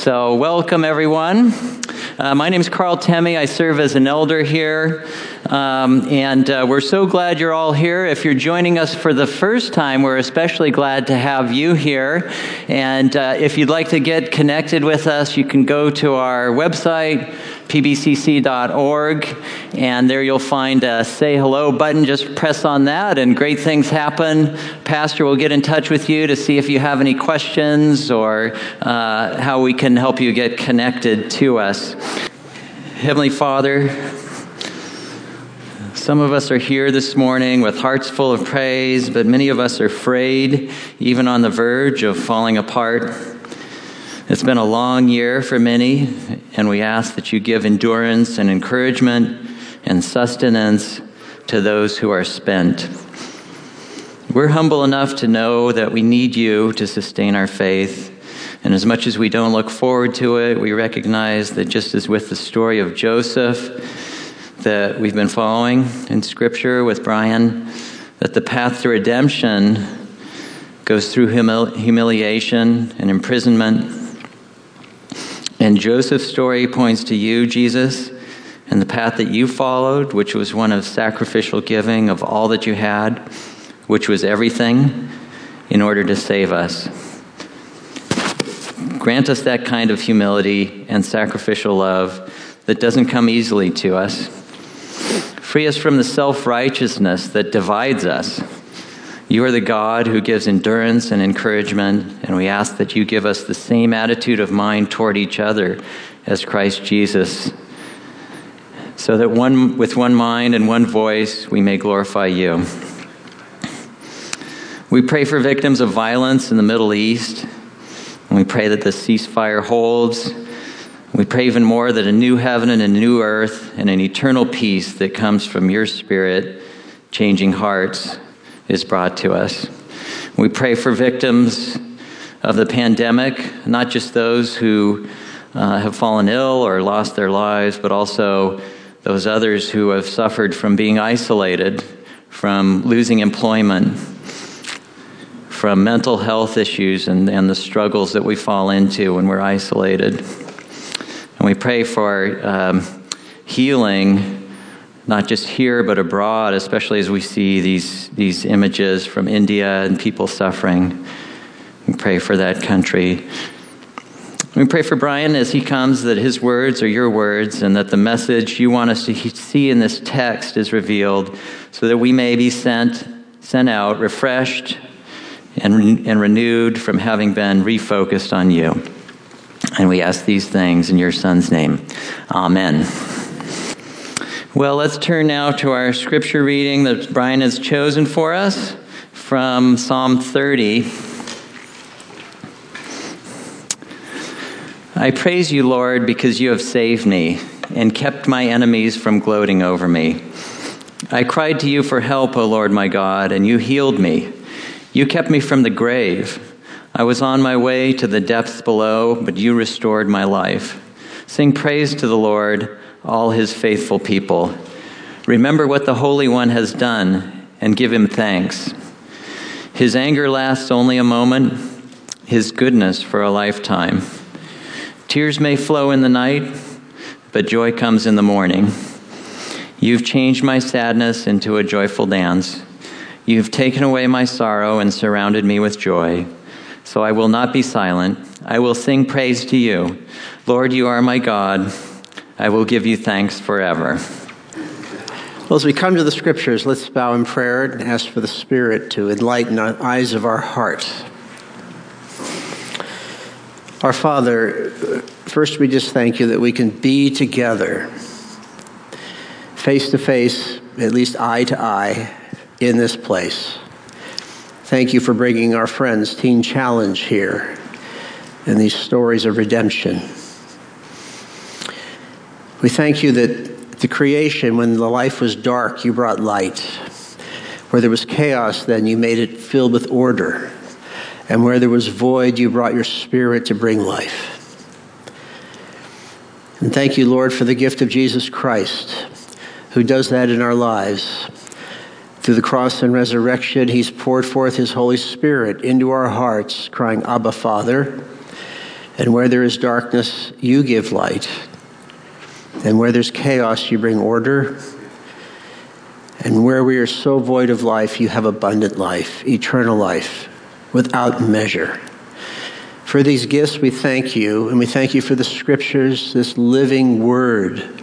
So, welcome everyone. Uh, my name is Carl Temme. I serve as an elder here. Um, and uh, we're so glad you're all here. If you're joining us for the first time, we're especially glad to have you here. And uh, if you'd like to get connected with us, you can go to our website, pbcc.org, and there you'll find a say hello button. Just press on that, and great things happen. Pastor will get in touch with you to see if you have any questions or uh, how we can help you get connected to us. Heavenly Father, some of us are here this morning with hearts full of praise, but many of us are afraid, even on the verge of falling apart. It's been a long year for many, and we ask that you give endurance and encouragement and sustenance to those who are spent. We're humble enough to know that we need you to sustain our faith. And as much as we don't look forward to it, we recognize that just as with the story of Joseph, that we've been following in Scripture with Brian that the path to redemption goes through humil- humiliation and imprisonment. And Joseph's story points to you, Jesus, and the path that you followed, which was one of sacrificial giving of all that you had, which was everything, in order to save us. Grant us that kind of humility and sacrificial love that doesn't come easily to us Free us from the self righteousness that divides us. You are the God who gives endurance and encouragement, and we ask that you give us the same attitude of mind toward each other as Christ Jesus, so that one, with one mind and one voice we may glorify you. We pray for victims of violence in the Middle East, and we pray that the ceasefire holds we pray even more that a new heaven and a new earth and an eternal peace that comes from your Spirit changing hearts is brought to us. We pray for victims of the pandemic, not just those who uh, have fallen ill or lost their lives, but also those others who have suffered from being isolated, from losing employment, from mental health issues and, and the struggles that we fall into when we're isolated. And we pray for um, healing, not just here, but abroad, especially as we see these, these images from India and people suffering. We pray for that country. We pray for Brian as he comes that his words are your words and that the message you want us to see in this text is revealed so that we may be sent, sent out, refreshed, and, and renewed from having been refocused on you. And we ask these things in your Son's name. Amen. Well, let's turn now to our scripture reading that Brian has chosen for us from Psalm 30. I praise you, Lord, because you have saved me and kept my enemies from gloating over me. I cried to you for help, O Lord my God, and you healed me. You kept me from the grave. I was on my way to the depths below, but you restored my life. Sing praise to the Lord, all his faithful people. Remember what the Holy One has done and give him thanks. His anger lasts only a moment, his goodness for a lifetime. Tears may flow in the night, but joy comes in the morning. You've changed my sadness into a joyful dance. You've taken away my sorrow and surrounded me with joy. So I will not be silent. I will sing praise to you. Lord, you are my God. I will give you thanks forever. Well, as we come to the scriptures, let's bow in prayer and ask for the Spirit to enlighten the eyes of our heart. Our Father, first we just thank you that we can be together, face to face, at least eye to eye, in this place. Thank you for bringing our friends Teen Challenge here and these stories of redemption. We thank you that the creation, when the life was dark, you brought light. Where there was chaos, then you made it filled with order. And where there was void, you brought your spirit to bring life. And thank you, Lord, for the gift of Jesus Christ, who does that in our lives. Through the cross and resurrection, He's poured forth His Holy Spirit into our hearts, crying, Abba, Father. And where there is darkness, you give light. And where there's chaos, you bring order. And where we are so void of life, you have abundant life, eternal life, without measure. For these gifts, we thank you, and we thank you for the scriptures, this living word.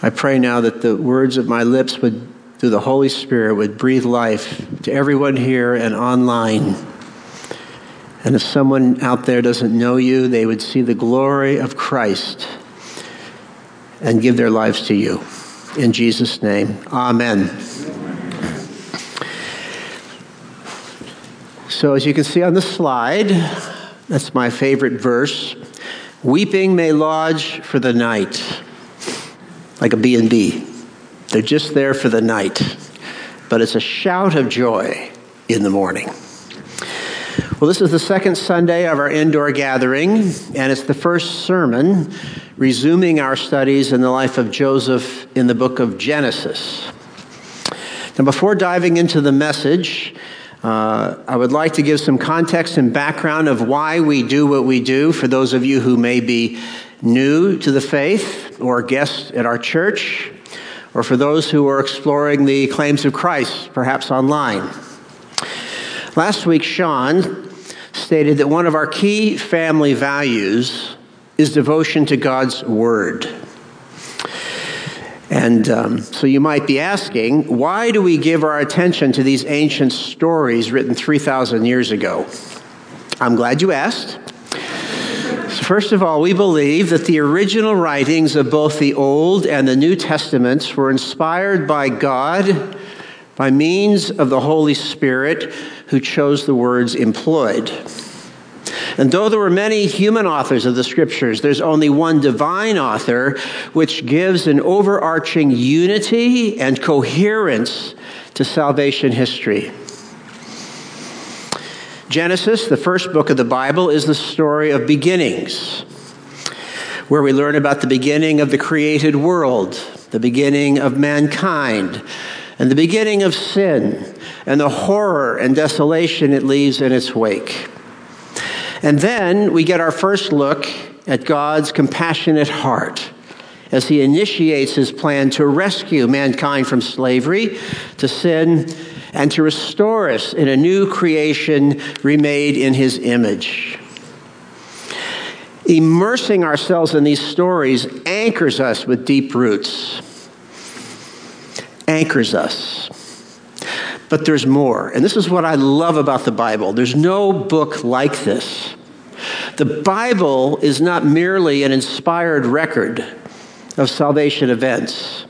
I pray now that the words of my lips would, through the Holy Spirit, would breathe life to everyone here and online. And if someone out there doesn't know you, they would see the glory of Christ and give their lives to you. In Jesus' name, amen. So, as you can see on the slide, that's my favorite verse. Weeping may lodge for the night, like a B&B. They're just there for the night, but it's a shout of joy in the morning. Well, this is the second Sunday of our indoor gathering, and it's the first sermon resuming our studies in the life of Joseph in the book of Genesis. Now, before diving into the message, uh, I would like to give some context and background of why we do what we do for those of you who may be new to the faith or guests at our church, or for those who are exploring the claims of Christ, perhaps online. Last week, Sean stated that one of our key family values is devotion to God's Word. And um, so you might be asking, why do we give our attention to these ancient stories written 3,000 years ago? I'm glad you asked. So first of all, we believe that the original writings of both the Old and the New Testaments were inspired by God by means of the Holy Spirit who chose the words employed. And though there were many human authors of the scriptures, there's only one divine author, which gives an overarching unity and coherence to salvation history. Genesis, the first book of the Bible, is the story of beginnings, where we learn about the beginning of the created world, the beginning of mankind, and the beginning of sin, and the horror and desolation it leaves in its wake. And then we get our first look at God's compassionate heart as he initiates his plan to rescue mankind from slavery to sin and to restore us in a new creation remade in his image. Immersing ourselves in these stories anchors us with deep roots. Anchors us. But there's more. And this is what I love about the Bible. There's no book like this. The Bible is not merely an inspired record of salvation events.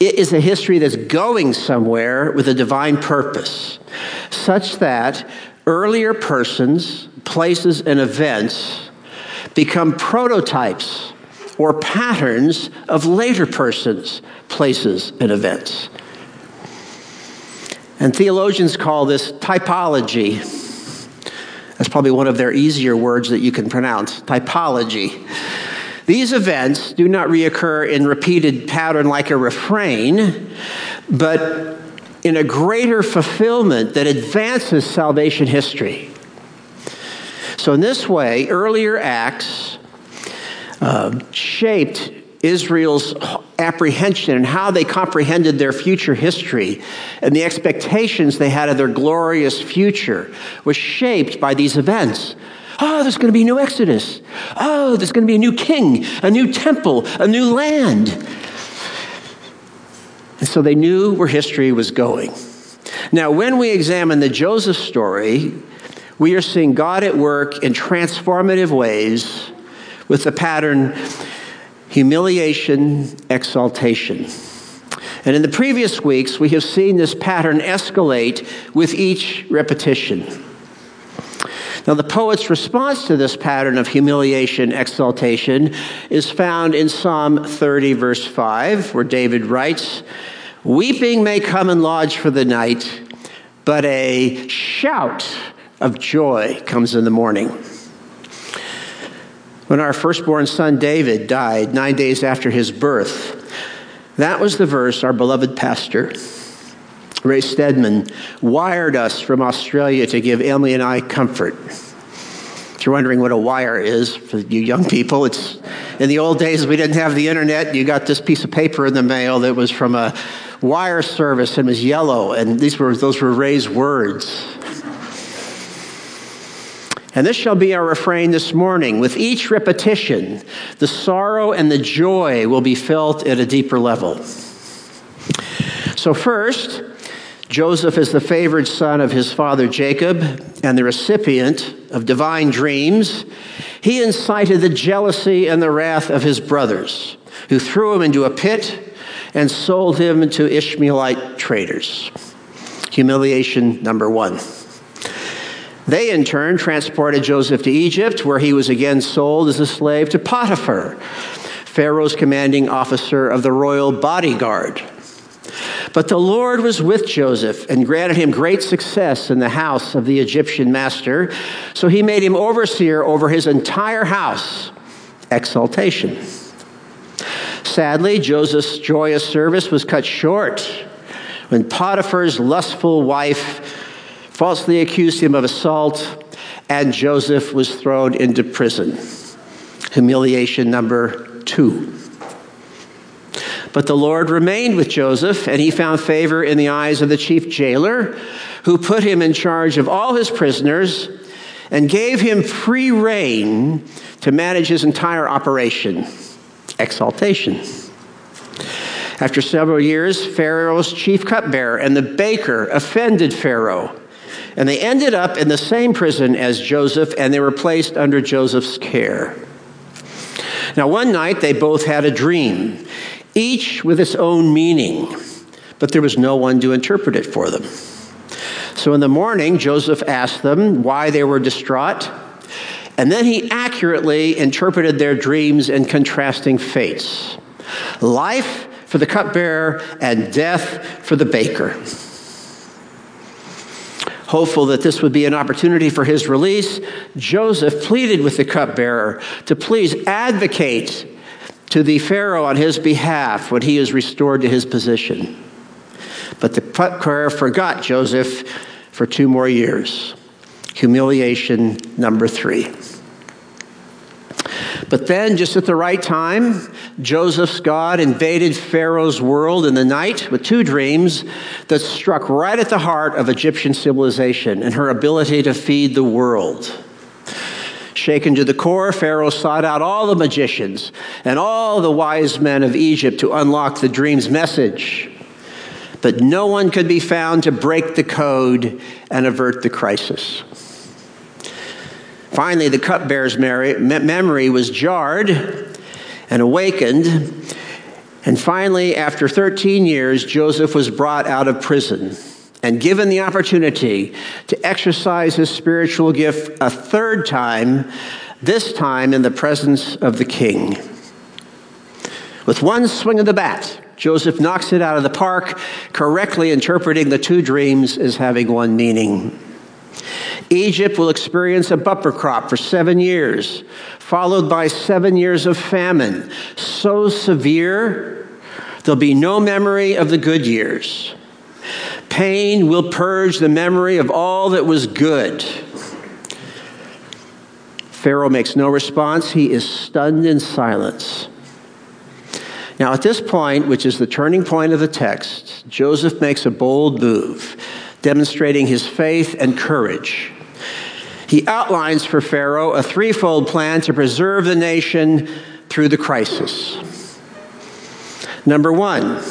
It is a history that's going somewhere with a divine purpose, such that earlier persons, places, and events become prototypes or patterns of later persons, places, and events. And theologians call this typology. That's probably one of their easier words that you can pronounce typology. These events do not reoccur in repeated pattern like a refrain, but in a greater fulfillment that advances salvation history. So, in this way, earlier acts uh, shaped Israel's apprehension and how they comprehended their future history and the expectations they had of their glorious future was shaped by these events. Oh, there's going to be a new Exodus. Oh, there's going to be a new king, a new temple, a new land. And so they knew where history was going. Now, when we examine the Joseph story, we are seeing God at work in transformative ways with the pattern humiliation, exaltation. And in the previous weeks, we have seen this pattern escalate with each repetition. Now, the poet's response to this pattern of humiliation, exaltation, is found in Psalm 30, verse 5, where David writes, Weeping may come and lodge for the night, but a shout of joy comes in the morning. When our firstborn son David died nine days after his birth, that was the verse our beloved pastor, Ray Stedman, wired us from Australia to give Emily and I comfort. If you're wondering what a wire is for you young people, it's in the old days we didn't have the internet. You got this piece of paper in the mail that was from a wire service and was yellow, and these were those were Ray's words. And this shall be our refrain this morning. With each repetition, the sorrow and the joy will be felt at a deeper level. So, first, Joseph is the favored son of his father Jacob and the recipient of divine dreams. He incited the jealousy and the wrath of his brothers, who threw him into a pit and sold him to Ishmaelite traders. Humiliation number one. They, in turn, transported Joseph to Egypt, where he was again sold as a slave to Potiphar, Pharaoh's commanding officer of the royal bodyguard. But the Lord was with Joseph and granted him great success in the house of the Egyptian master, so he made him overseer over his entire house. Exaltation. Sadly, Joseph's joyous service was cut short when Potiphar's lustful wife falsely accused him of assault, and Joseph was thrown into prison. Humiliation number two. But the Lord remained with Joseph, and he found favor in the eyes of the chief jailer, who put him in charge of all his prisoners and gave him free rein to manage his entire operation. Exaltation. After several years, Pharaoh's chief cupbearer and the baker offended Pharaoh and they ended up in the same prison as Joseph, and they were placed under Joseph's care. Now, one night they both had a dream, each with its own meaning, but there was no one to interpret it for them. So in the morning, Joseph asked them why they were distraught, and then he accurately interpreted their dreams and contrasting fates life for the cupbearer and death for the baker hopeful that this would be an opportunity for his release, Joseph pleaded with the cupbearer to please advocate to the Pharaoh on his behalf when he is restored to his position. But the cupbearer forgot Joseph for two more years. Humiliation number three. But then, just at the right time, Joseph's God invaded Pharaoh's world in the night with two dreams that struck right at the heart of Egyptian civilization and her ability to feed the world. Shaken to the core, Pharaoh sought out all the magicians and all the wise men of Egypt to unlock the dream's message. But no one could be found to break the code and avert the crisis. Finally, the cupbearer's memory was jarred and awakened. And finally, after 13 years, Joseph was brought out of prison and given the opportunity to exercise his spiritual gift a third time, this time in the presence of the king. With one swing of the bat, Joseph knocks it out of the park, correctly interpreting the two dreams as having one meaning. Egypt will experience a bumper crop for seven years, followed by seven years of famine, so severe there'll be no memory of the good years. Pain will purge the memory of all that was good. Pharaoh makes no response. He is stunned in silence. Now, at this point, which is the turning point of the text, Joseph makes a bold move, demonstrating his faith and courage he outlines for Pharaoh a threefold plan to preserve the nation through the crisis. Number one,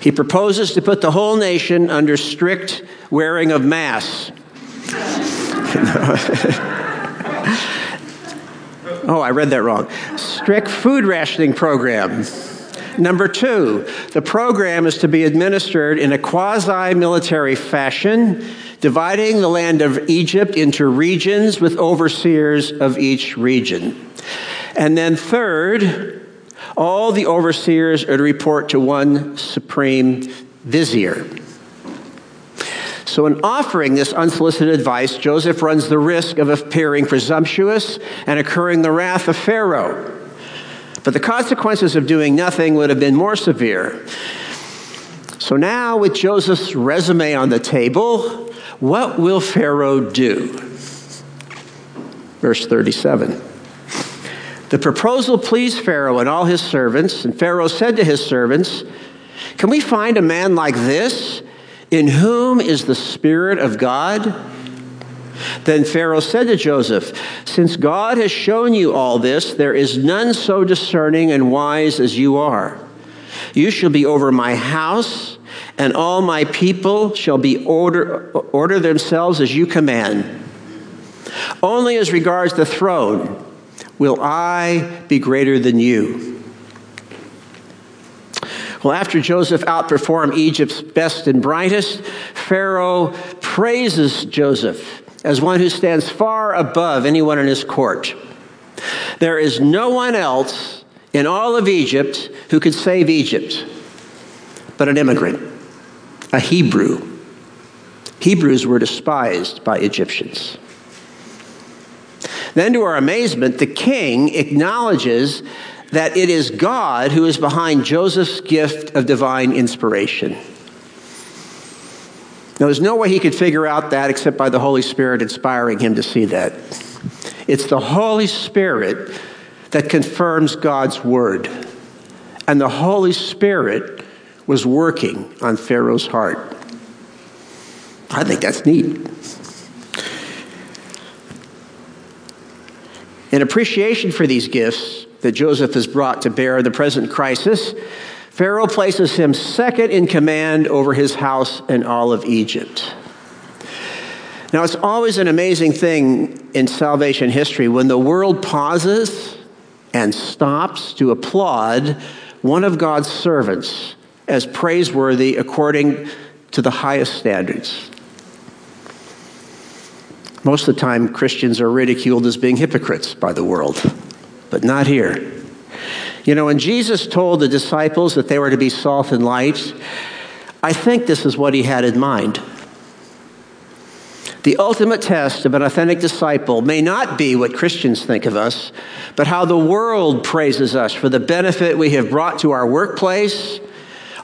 he proposes to put the whole nation under strict wearing of masks. oh, I read that wrong. Strict food rationing program. Number two, the program is to be administered in a quasi military fashion dividing the land of Egypt into regions with overseers of each region. And then, third, all the overseers are to report to one supreme vizier. So, in offering this unsolicited advice, Joseph runs the risk of appearing presumptuous and incurring the wrath of Pharaoh. But the consequences of doing nothing would have been more severe. So now, with Joseph's resume on the table, what will Pharaoh do? Verse 37. The proposal pleased Pharaoh and all his servants, and Pharaoh said to his servants, Can we find a man like this in whom is the Spirit of God? Then Pharaoh said to Joseph, Since God has shown you all this, there is none so discerning and wise as you are. You shall be over my house, and all my people shall be order, order themselves as you command. Only as regards the throne will I be greater than you. Well, after Joseph outperformed Egypt's best and brightest, Pharaoh praises Joseph as one who stands far above anyone in his court. There is no one else in all of Egypt who could save Egypt but an immigrant, a Hebrew. Hebrews were despised by Egyptians. Then, to our amazement, the king acknowledges that it is God who is behind Joseph's gift of divine inspiration. Now, there's no way he could figure out that except by the Holy Spirit inspiring him to see that. It's the Holy Spirit that confirms God's word. And the Holy Spirit was working on Pharaoh's heart. I think that's neat. In appreciation for these gifts that Joseph has brought to bear in the present crisis, Pharaoh places him second in command over his house and all of Egypt. Now, it's always an amazing thing in salvation history when the world pauses and stops to applaud one of God's servants as praiseworthy according to the highest standards. Most of the time, Christians are ridiculed as being hypocrites by the world, but not here. You know, when Jesus told the disciples that they were to be salt and light, I think this is what he had in mind. The ultimate test of an authentic disciple may not be what Christians think of us, but how the world praises us for the benefit we have brought to our workplace,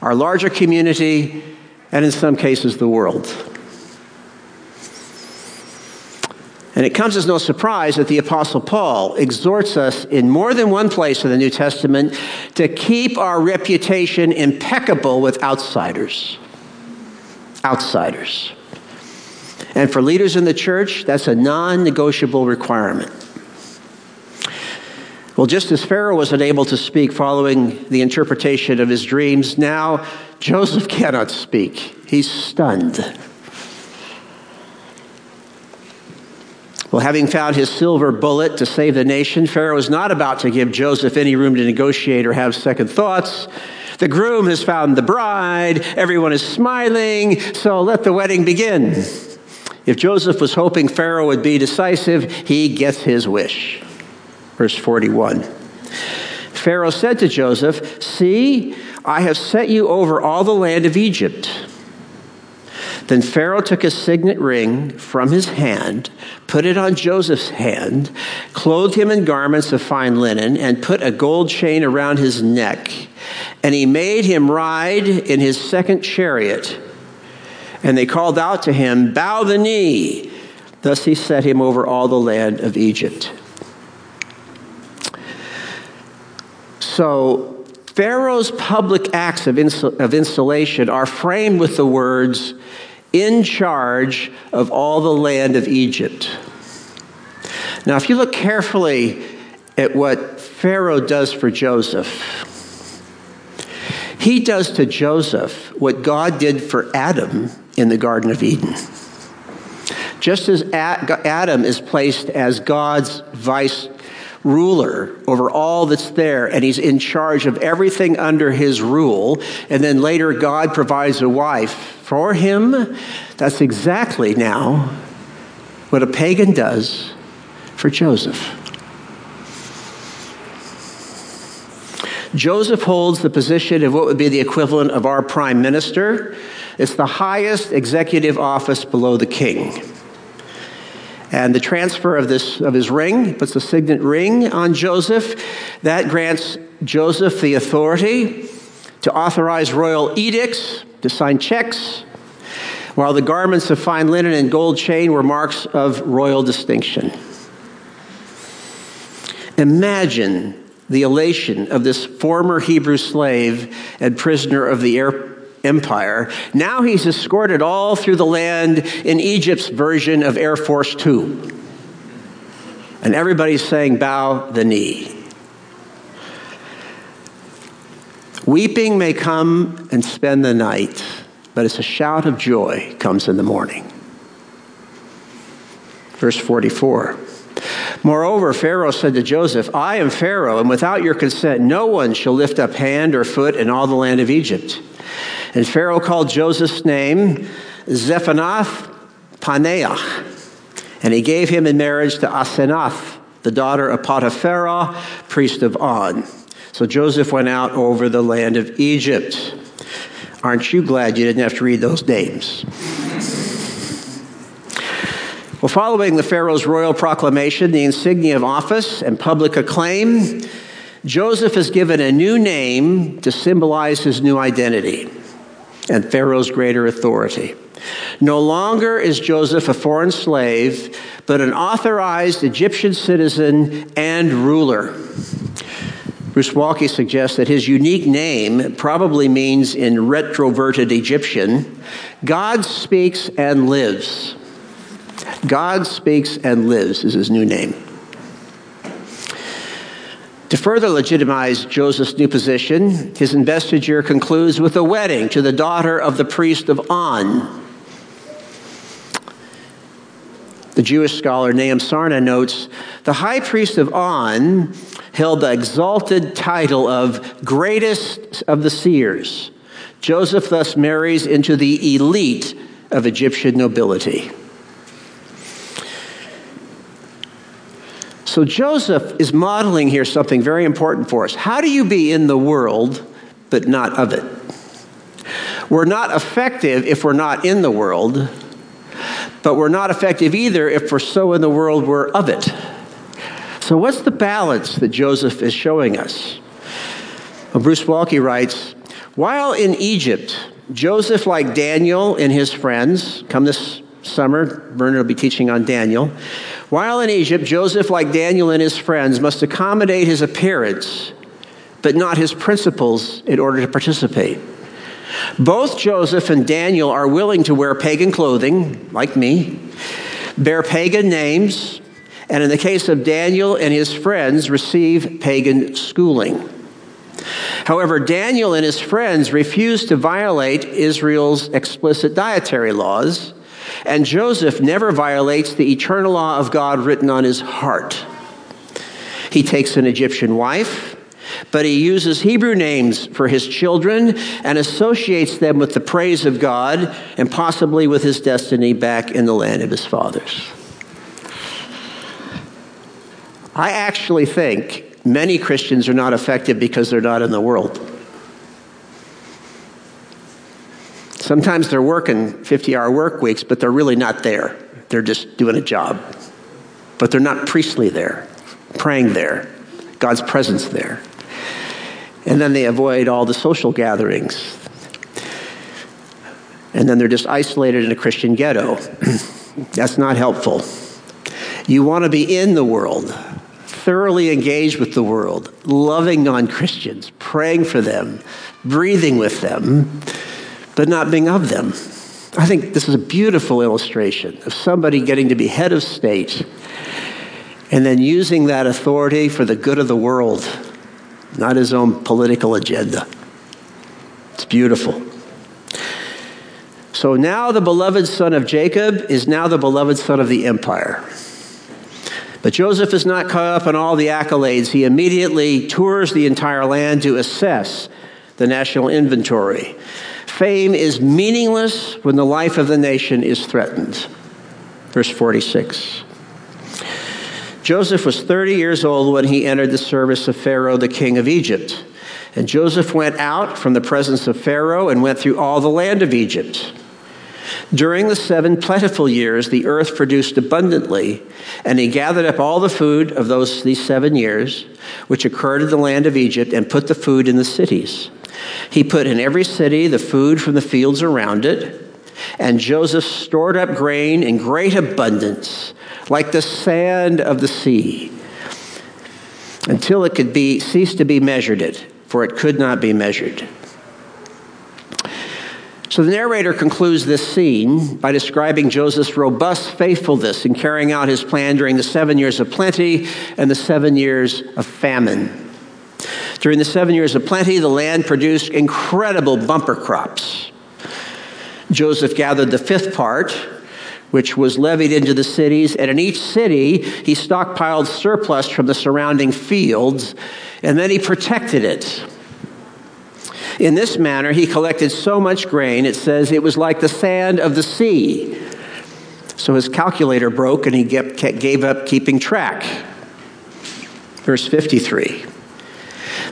our larger community, and in some cases, the world. And it comes as no surprise that the Apostle Paul exhorts us in more than one place in the New Testament to keep our reputation impeccable with outsiders. Outsiders. And for leaders in the church, that's a non negotiable requirement. Well, just as Pharaoh was unable to speak following the interpretation of his dreams, now Joseph cannot speak. He's stunned. Well, having found his silver bullet to save the nation, Pharaoh is not about to give Joseph any room to negotiate or have second thoughts. The groom has found the bride, everyone is smiling, so let the wedding begin. If Joseph was hoping Pharaoh would be decisive, he gets his wish. Verse 41. Pharaoh said to Joseph, See, I have set you over all the land of Egypt. Then Pharaoh took a signet ring from his hand, put it on Joseph's hand, clothed him in garments of fine linen, and put a gold chain around his neck. And he made him ride in his second chariot. And they called out to him, Bow the knee. Thus he set him over all the land of Egypt. So, Pharaoh's public acts of, of installation are framed with the words, in charge of all the land of Egypt. Now, if you look carefully at what Pharaoh does for Joseph, he does to Joseph what God did for Adam in the Garden of Eden. Just as Adam is placed as God's vice ruler over all that's there, and he's in charge of everything under his rule. And then later, God provides a wife for him. That's exactly now what a pagan does for Joseph. Joseph holds the position of what would be the equivalent of our prime minister. It's the highest executive office below the king. And the transfer of, this, of his ring puts a signet ring on Joseph. That grants Joseph the authority to authorize royal edicts, to sign checks, while the garments of fine linen and gold chain were marks of royal distinction. Imagine the elation of this former Hebrew slave and prisoner of the empire. Now he's escorted all through the land in Egypt's version of Air Force Two. And everybody's saying, Bow the knee. Weeping may come and spend the night, but it's a shout of joy comes in the morning. Verse 44. Moreover, Pharaoh said to Joseph, I am Pharaoh, and without your consent, no one shall lift up hand or foot in all the land of Egypt. And Pharaoh called Joseph's name Zephanath Paneah, and he gave him in marriage to Asenath, the daughter of Potiphera, priest of On. So Joseph went out over the land of Egypt. Aren't you glad you didn't have to read those names? Well, following the Pharaoh's royal proclamation, the insignia of office, and public acclaim, Joseph is given a new name to symbolize his new identity and Pharaoh's greater authority. No longer is Joseph a foreign slave, but an authorized Egyptian citizen and ruler. Bruce Waltke suggests that his unique name probably means in retroverted Egyptian, God speaks and lives. God speaks and lives is his new name. To further legitimize Joseph's new position, his investiture concludes with a wedding to the daughter of the priest of On. The Jewish scholar Nahum Sarna notes the high priest of On held the exalted title of greatest of the seers. Joseph thus marries into the elite of Egyptian nobility. So Joseph is modeling here something very important for us. How do you be in the world but not of it? We're not effective if we're not in the world, but we're not effective either if we're so in the world we're of it. So, what's the balance that Joseph is showing us? Well, Bruce Waltke writes While in Egypt, Joseph, like Daniel and his friends, come this summer, Bernard will be teaching on Daniel. While in Egypt, Joseph, like Daniel and his friends, must accommodate his appearance, but not his principles in order to participate. Both Joseph and Daniel are willing to wear pagan clothing, like me, bear pagan names, and in the case of Daniel and his friends, receive pagan schooling. However, Daniel and his friends refused to violate Israel's explicit dietary laws, and Joseph never violates the eternal law of God written on his heart. He takes an Egyptian wife, but he uses Hebrew names for his children and associates them with the praise of God and possibly with his destiny back in the land of his fathers. I actually think many Christians are not effective because they're not in the world. Sometimes they're working 50 hour work weeks, but they're really not there. They're just doing a job. But they're not priestly there, praying there, God's presence there. And then they avoid all the social gatherings. And then they're just isolated in a Christian ghetto. That's not helpful. You want to be in the world, thoroughly engaged with the world, loving non Christians, praying for them, breathing with them, but not being of them. I think this is a beautiful illustration of somebody getting to be head of state and then using that authority for the good of the world, not his own political agenda. It's beautiful. So now the beloved son of Jacob is now the beloved son of the empire. But Joseph is not caught up in all the accolades. He immediately tours the entire land to assess the national inventory. Fame is meaningless when the life of the nation is threatened. Verse 46. Joseph was 30 years old when he entered the service of Pharaoh, the king of Egypt. And Joseph went out from the presence of Pharaoh and went through all the land of Egypt. During the seven plentiful years, the earth produced abundantly, and he gathered up all the food of those these seven years, which occurred in the land of Egypt, and put the food in the cities. He put in every city the food from the fields around it, and Joseph stored up grain in great abundance, like the sand of the sea. until it could be cease to be measured it, for it could not be measured. So the narrator concludes this scene by describing Joseph's robust faithfulness in carrying out his plan during the seven years of plenty and the seven years of famine. During the seven years of plenty, the land produced incredible bumper crops. Joseph gathered the fifth part, which was levied into the cities, and in each city he stockpiled surplus from the surrounding fields, and then he protected it. In this manner, he collected so much grain, it says it was like the sand of the sea. So his calculator broke and he gave up keeping track. Verse 53.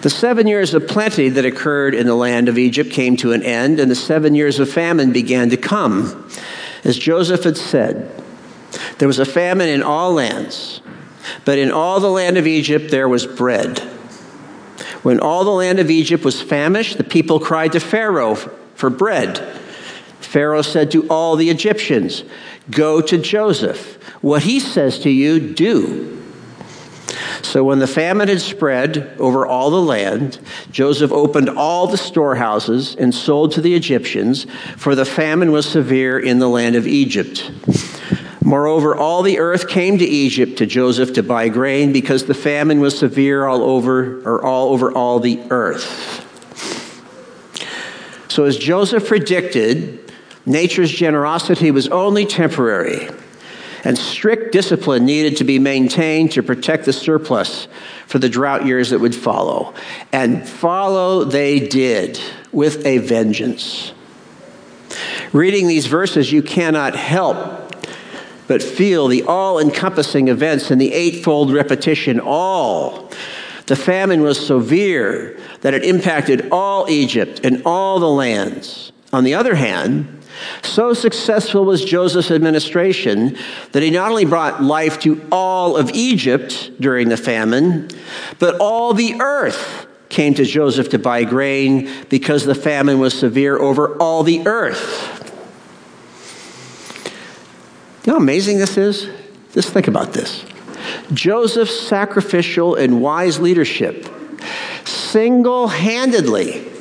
The seven years of plenty that occurred in the land of Egypt came to an end, and the seven years of famine began to come. As Joseph had said, there was a famine in all lands, but in all the land of Egypt there was bread. When all the land of Egypt was famished, the people cried to Pharaoh for bread. Pharaoh said to all the Egyptians, Go to Joseph. What he says to you, do. So when the famine had spread over all the land, Joseph opened all the storehouses and sold to the Egyptians, for the famine was severe in the land of Egypt. Moreover, all the earth came to Egypt to Joseph to buy grain because the famine was severe all over or all over all the earth. So as Joseph predicted, nature's generosity was only temporary and strict discipline needed to be maintained to protect the surplus for the drought years that would follow. And follow they did with a vengeance. Reading these verses, you cannot help but feel the all encompassing events and the eightfold repetition all. The famine was severe that it impacted all Egypt and all the lands. On the other hand, so successful was Joseph's administration that he not only brought life to all of Egypt during the famine, but all the earth came to Joseph to buy grain because the famine was severe over all the earth. You know how amazing this is? Just think about this. Joseph's sacrificial and wise leadership single handedly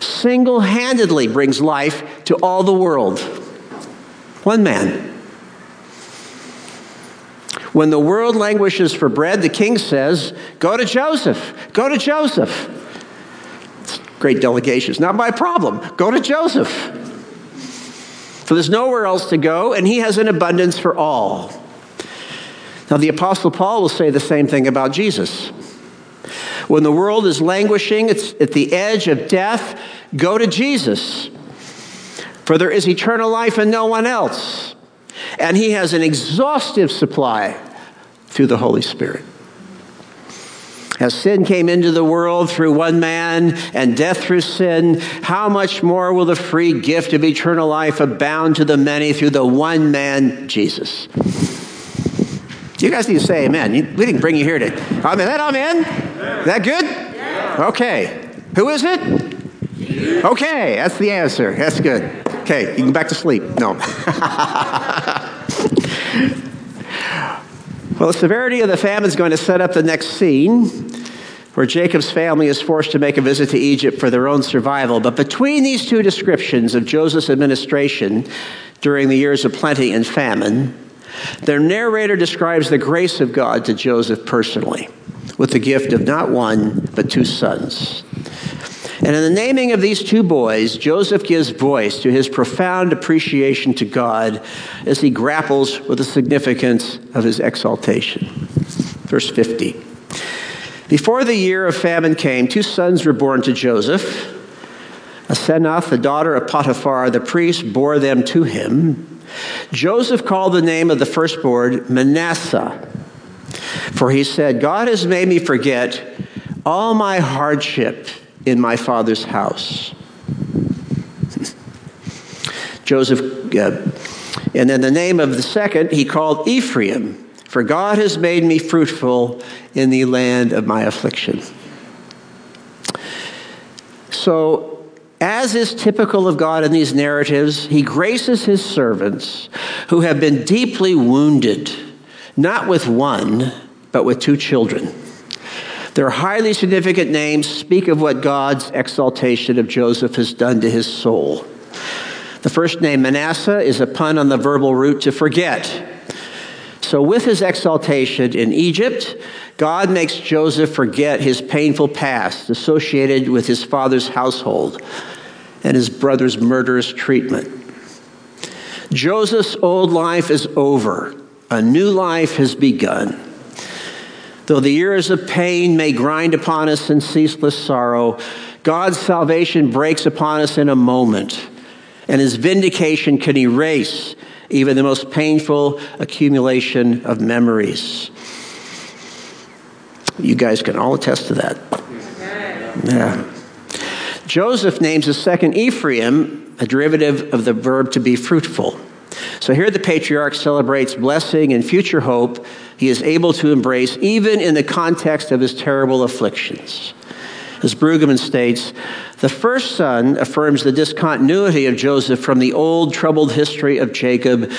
single handedly brings life to all the world. One man. When the world languishes for bread, the king says, Go to Joseph. Go to Joseph. It's great delegations. Not my problem. Go to Joseph. For there's nowhere else to go, and he has an abundance for all. Now, the Apostle Paul will say the same thing about Jesus. When the world is languishing, it's at the edge of death, go to Jesus. For there is eternal life in no one else. And he has an exhaustive supply through the Holy Spirit. As sin came into the world through one man and death through sin, how much more will the free gift of eternal life abound to the many through the one man, Jesus? You guys need to say amen. We didn't bring you here to. Amen. That amen? Is that good? Okay. Who is it? Okay, that's the answer. That's good. Okay, you can go back to sleep. No. well, the severity of the famine is going to set up the next scene where Jacob's family is forced to make a visit to Egypt for their own survival. But between these two descriptions of Joseph's administration during the years of plenty and famine, their narrator describes the grace of God to Joseph personally with the gift of not one, but two sons. And in the naming of these two boys, Joseph gives voice to his profound appreciation to God as he grapples with the significance of his exaltation. Verse 50. Before the year of famine came, two sons were born to Joseph. Asenath, the daughter of Potiphar, the priest, bore them to him. Joseph called the name of the firstborn Manasseh, for he said, God has made me forget all my hardship in my father's house. Joseph, uh, and then the name of the second he called Ephraim, for God has made me fruitful in the land of my affliction. So as is typical of God in these narratives, he graces his servants who have been deeply wounded, not with one, but with two children. Their highly significant names speak of what God's exaltation of Joseph has done to his soul. The first name, Manasseh, is a pun on the verbal root to forget. So, with his exaltation in Egypt, God makes Joseph forget his painful past associated with his father's household and his brother's murderous treatment. Joseph's old life is over, a new life has begun. Though the years of pain may grind upon us in ceaseless sorrow, God's salvation breaks upon us in a moment, and his vindication can erase even the most painful accumulation of memories. You guys can all attest to that. Yeah. Joseph names his second Ephraim, a derivative of the verb to be fruitful. So here the patriarch celebrates blessing and future hope he is able to embrace even in the context of his terrible afflictions. As Brueggemann states, the first son affirms the discontinuity of Joseph from the old troubled history of Jacob.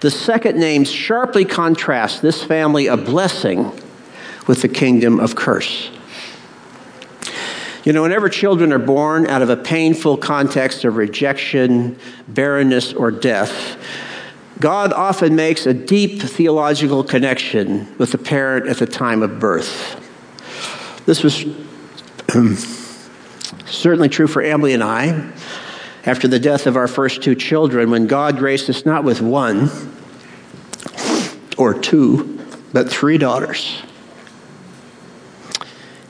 The second name sharply contrasts this family of blessing with the kingdom of curse. You know, whenever children are born out of a painful context of rejection, barrenness, or death, God often makes a deep theological connection with the parent at the time of birth. This was certainly true for Emily and I after the death of our first two children, when God graced us not with one or two, but three daughters.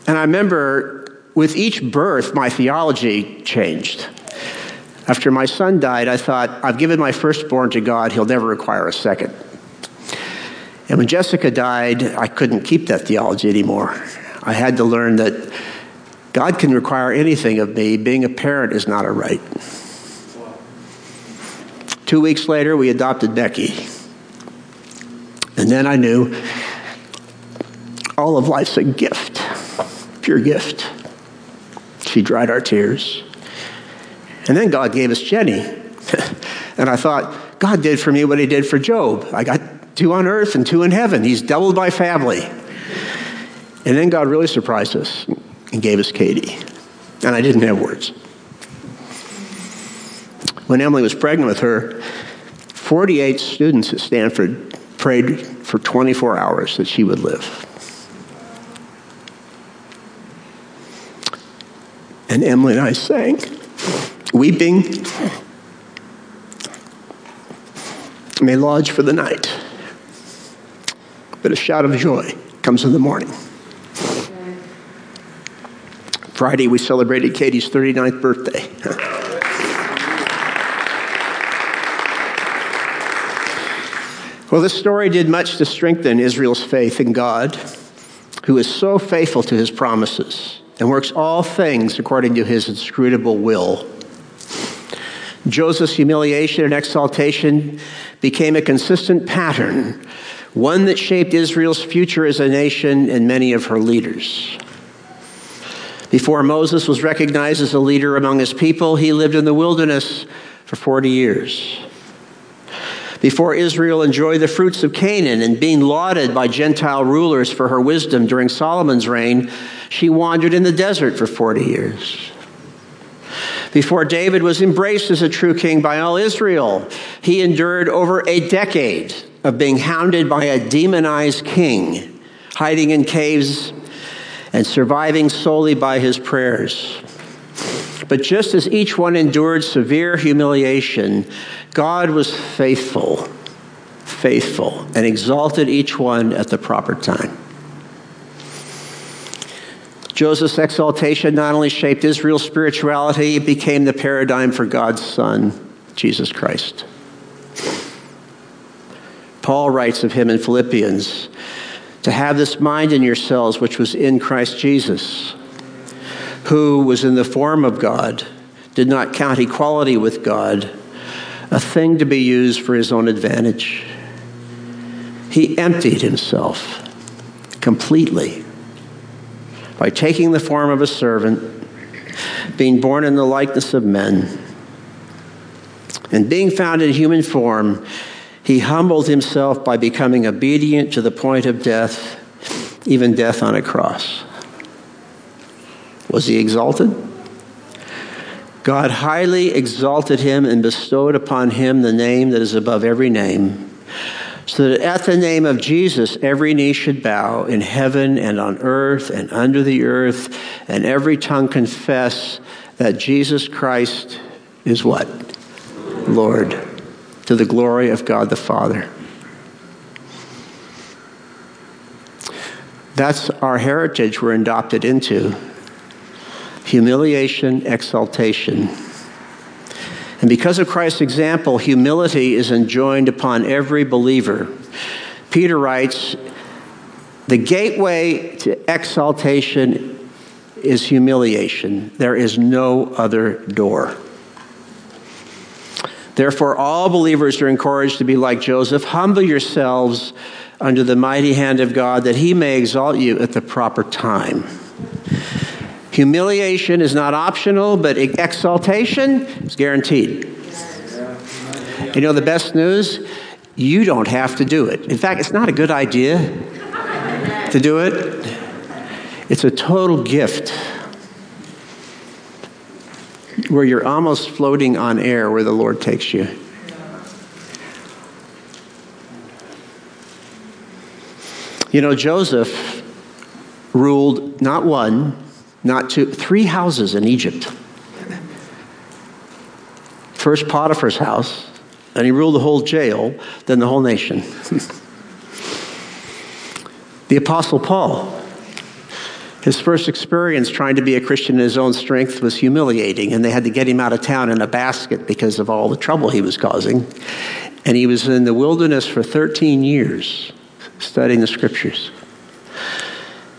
And I remember with each birth, my theology changed. After my son died, I thought, I've given my firstborn to God, he'll never require a second. And when Jessica died, I couldn't keep that theology anymore. I had to learn that God can require anything of me. Being a parent is not a right. Two weeks later, we adopted Becky. And then I knew all of life's a gift, pure gift. She dried our tears. And then God gave us Jenny. and I thought, God did for me what he did for Job. I got two on earth and two in heaven. He's doubled my family. And then God really surprised us and gave us Katie. And I didn't have words. When Emily was pregnant with her, 48 students at Stanford prayed for 24 hours that she would live. And Emily and I sang weeping may lodge for the night, but a shout of joy comes in the morning. Friday, we celebrated Katie's 39th birthday. well, this story did much to strengthen Israel's faith in God, who is so faithful to his promises and works all things according to his inscrutable will. Joseph's humiliation and exaltation became a consistent pattern, one that shaped Israel's future as a nation and many of her leaders. Before Moses was recognized as a leader among his people, he lived in the wilderness for 40 years. Before Israel enjoyed the fruits of Canaan and being lauded by Gentile rulers for her wisdom during Solomon's reign, she wandered in the desert for 40 years. Before David was embraced as a true king by all Israel, he endured over a decade of being hounded by a demonized king, hiding in caves and surviving solely by his prayers. But just as each one endured severe humiliation, God was faithful, faithful, and exalted each one at the proper time. Joseph's exaltation not only shaped Israel's spirituality, it became the paradigm for God's Son, Jesus Christ. Paul writes of him in Philippians to have this mind in yourselves, which was in Christ Jesus, who was in the form of God, did not count equality with God a thing to be used for his own advantage. He emptied himself completely by taking the form of a servant, being born in the likeness of men, and being found in human form, he humbled himself by becoming obedient to the point of death, even death on a cross. Was he exalted? God highly exalted him and bestowed upon him the name that is above every name, so that at the name of Jesus every knee should bow in heaven and on earth and under the earth, and every tongue confess that Jesus Christ is what? Lord, to the glory of God the Father. That's our heritage we're adopted into humiliation, exaltation. And because of Christ's example, humility is enjoined upon every believer. Peter writes, the gateway to exaltation is humiliation. There is no other door. Therefore, all believers are encouraged to be like Joseph. Humble yourselves under the mighty hand of God that he may exalt you at the proper time. Humiliation is not optional, but exaltation is guaranteed. You know the best news? You don't have to do it. In fact, it's not a good idea to do it. It's a total gift where you're almost floating on air where the Lord takes you. You know, Joseph ruled not one, not two, three houses in Egypt. First Potiphar's house, and he ruled the whole jail, then the whole nation. the Apostle Paul, his first experience trying to be a Christian in his own strength was humiliating, and they had to get him out of town in a basket because of all the trouble he was causing. And he was in the wilderness for 13 years studying the scriptures.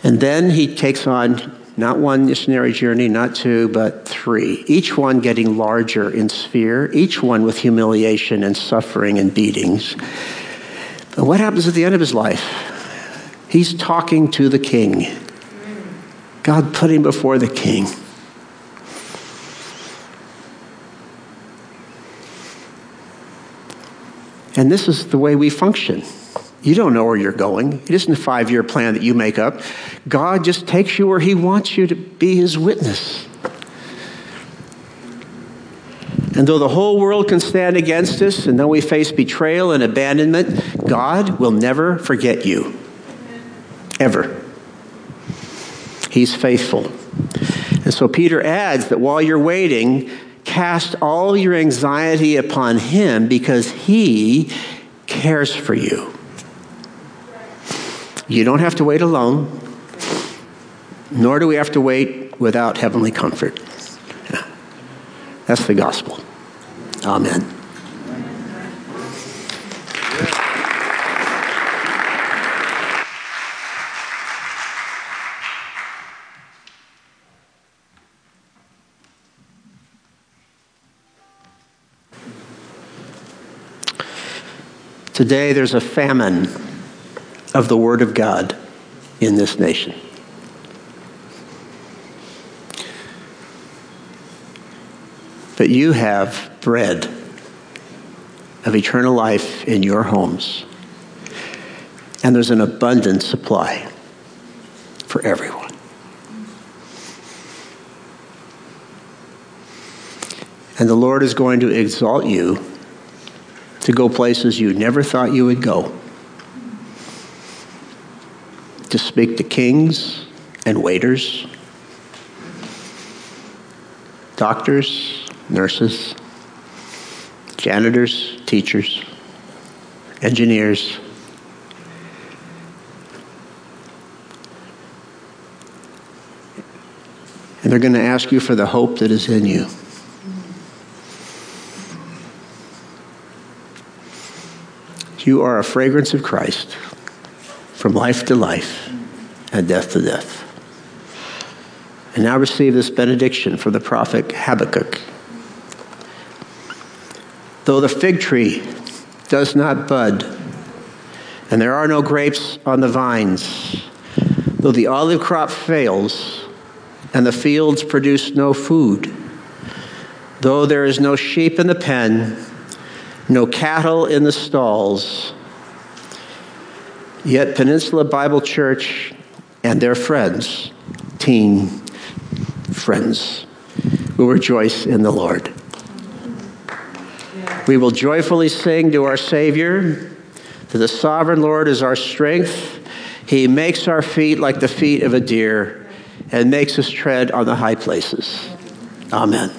And then he takes on not one missionary journey, not two, but three, each one getting larger in sphere, each one with humiliation and suffering and beatings. But what happens at the end of his life? He's talking to the king. God put him before the king. And this is the way we function. You don't know where you're going. It isn't a five year plan that you make up. God just takes you where He wants you to be His witness. And though the whole world can stand against us, and though we face betrayal and abandonment, God will never forget you. Ever. He's faithful. And so Peter adds that while you're waiting, cast all your anxiety upon Him because He cares for you. You don't have to wait alone, nor do we have to wait without heavenly comfort. That's the gospel. Amen. Today there's a famine of the Word of God in this nation. But you have bread of eternal life in your homes, and there's an abundant supply for everyone. And the Lord is going to exalt you to go places you never thought you would go to speak to kings and waiters, doctors, nurses, janitors, teachers, engineers. And they're going to ask you for the hope that is in you. You are a fragrance of Christ from life to life and death to death. And now receive this benediction from the prophet Habakkuk. Though the fig tree does not bud, and there are no grapes on the vines, though the olive crop fails, and the fields produce no food, though there is no sheep in the pen, no cattle in the stalls, Yet Peninsula Bible Church and their friends, team, friends, will rejoice in the Lord. We will joyfully sing to our Savior, to the sovereign Lord is our strength. He makes our feet like the feet of a deer and makes us tread on the high places. Amen.